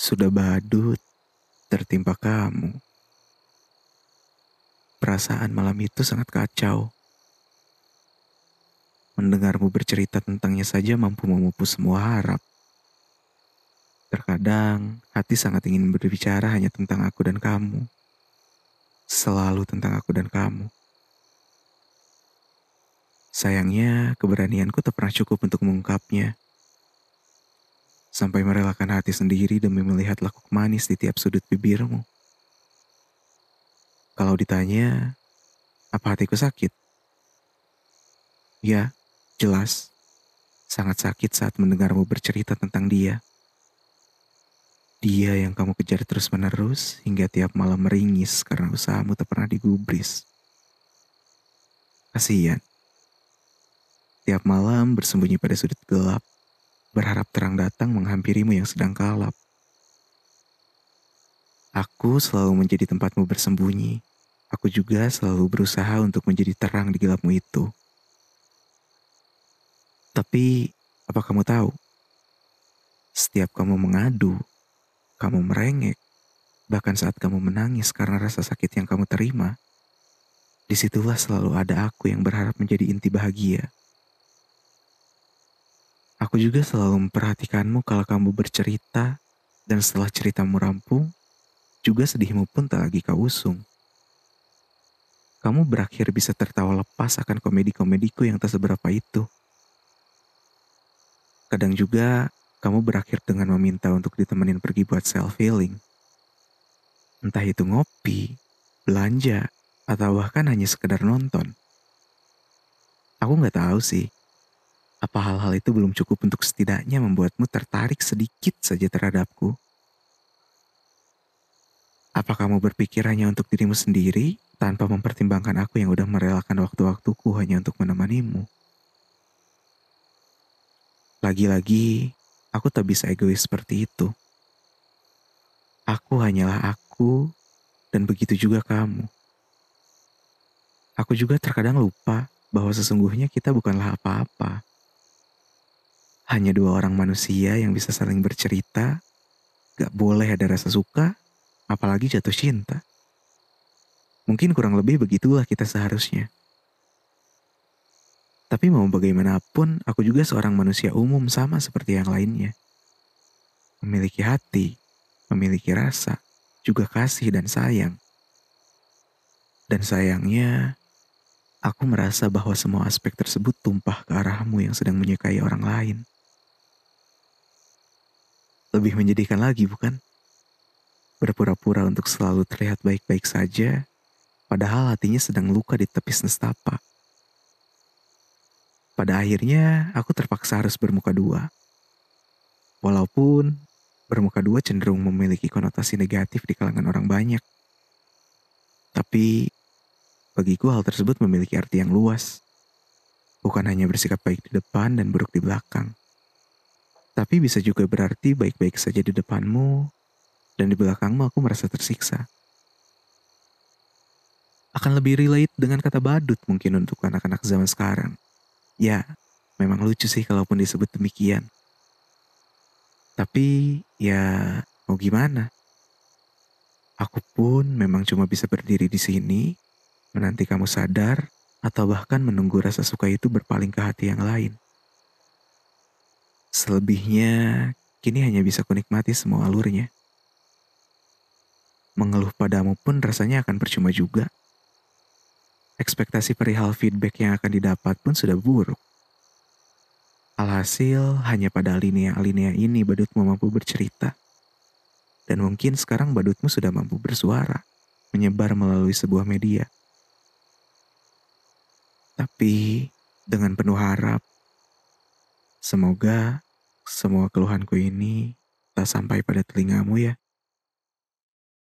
Sudah badut tertimpa kamu. Perasaan malam itu sangat kacau. Mendengarmu bercerita tentangnya saja mampu memupus semua harap. Terkadang hati sangat ingin berbicara hanya tentang aku dan kamu. Selalu tentang aku dan kamu. Sayangnya, keberanianku tak pernah cukup untuk mengungkapnya. Sampai merelakan hati sendiri demi melihat lekuk manis di tiap sudut bibirmu. Kalau ditanya, apa hatiku sakit? Ya, jelas. Sangat sakit saat mendengarmu bercerita tentang dia. Dia yang kamu kejar terus-menerus hingga tiap malam meringis karena usahamu tak pernah digubris. Kasihan. Tiap malam bersembunyi pada sudut gelap, berharap terang datang menghampirimu yang sedang kalap. Aku selalu menjadi tempatmu bersembunyi. Aku juga selalu berusaha untuk menjadi terang di gelapmu itu. Tapi, apa kamu tahu? Setiap kamu mengadu, kamu merengek, bahkan saat kamu menangis karena rasa sakit yang kamu terima, di situlah selalu ada aku yang berharap menjadi inti bahagia. Aku juga selalu memperhatikanmu kalau kamu bercerita, dan setelah ceritamu rampung, juga sedihmu pun tak lagi kau usung. Kamu berakhir bisa tertawa lepas akan komedi-komediku yang tak seberapa itu. Kadang juga kamu berakhir dengan meminta untuk ditemenin pergi buat self-healing. Entah itu ngopi, belanja, atau bahkan hanya sekedar nonton. Aku nggak tahu sih, apa hal-hal itu belum cukup untuk setidaknya membuatmu tertarik sedikit saja terhadapku? Apa kamu berpikir hanya untuk dirimu sendiri tanpa mempertimbangkan aku yang udah merelakan waktu-waktuku hanya untuk menemanimu? Lagi-lagi, aku tak bisa egois seperti itu. Aku hanyalah aku, dan begitu juga kamu. Aku juga terkadang lupa bahwa sesungguhnya kita bukanlah apa-apa. Hanya dua orang manusia yang bisa saling bercerita, gak boleh ada rasa suka, apalagi jatuh cinta. Mungkin kurang lebih begitulah kita seharusnya. Tapi mau bagaimanapun, aku juga seorang manusia umum sama seperti yang lainnya. Memiliki hati, memiliki rasa, juga kasih dan sayang. Dan sayangnya, aku merasa bahwa semua aspek tersebut tumpah ke arahmu yang sedang menyukai orang lain. Lebih menyedihkan lagi, bukan? Berpura-pura untuk selalu terlihat baik-baik saja, padahal hatinya sedang luka di tepis nestapa. Pada akhirnya, aku terpaksa harus bermuka dua. Walaupun bermuka dua cenderung memiliki konotasi negatif di kalangan orang banyak. Tapi, bagiku hal tersebut memiliki arti yang luas. Bukan hanya bersikap baik di depan dan buruk di belakang. Tapi bisa juga berarti baik-baik saja di depanmu, dan di belakangmu aku merasa tersiksa. Akan lebih relate dengan kata badut mungkin untuk anak-anak zaman sekarang. Ya, memang lucu sih kalaupun disebut demikian. Tapi ya mau gimana? Aku pun memang cuma bisa berdiri di sini, menanti kamu sadar, atau bahkan menunggu rasa suka itu berpaling ke hati yang lain. Selebihnya, kini hanya bisa kunikmati semua alurnya. Mengeluh padamu pun rasanya akan percuma juga. Ekspektasi perihal feedback yang akan didapat pun sudah buruk. Alhasil, hanya pada alinea-alinea ini badutmu mampu bercerita. Dan mungkin sekarang badutmu sudah mampu bersuara, menyebar melalui sebuah media. Tapi, dengan penuh harap, Semoga semua keluhanku ini tak sampai pada telingamu ya.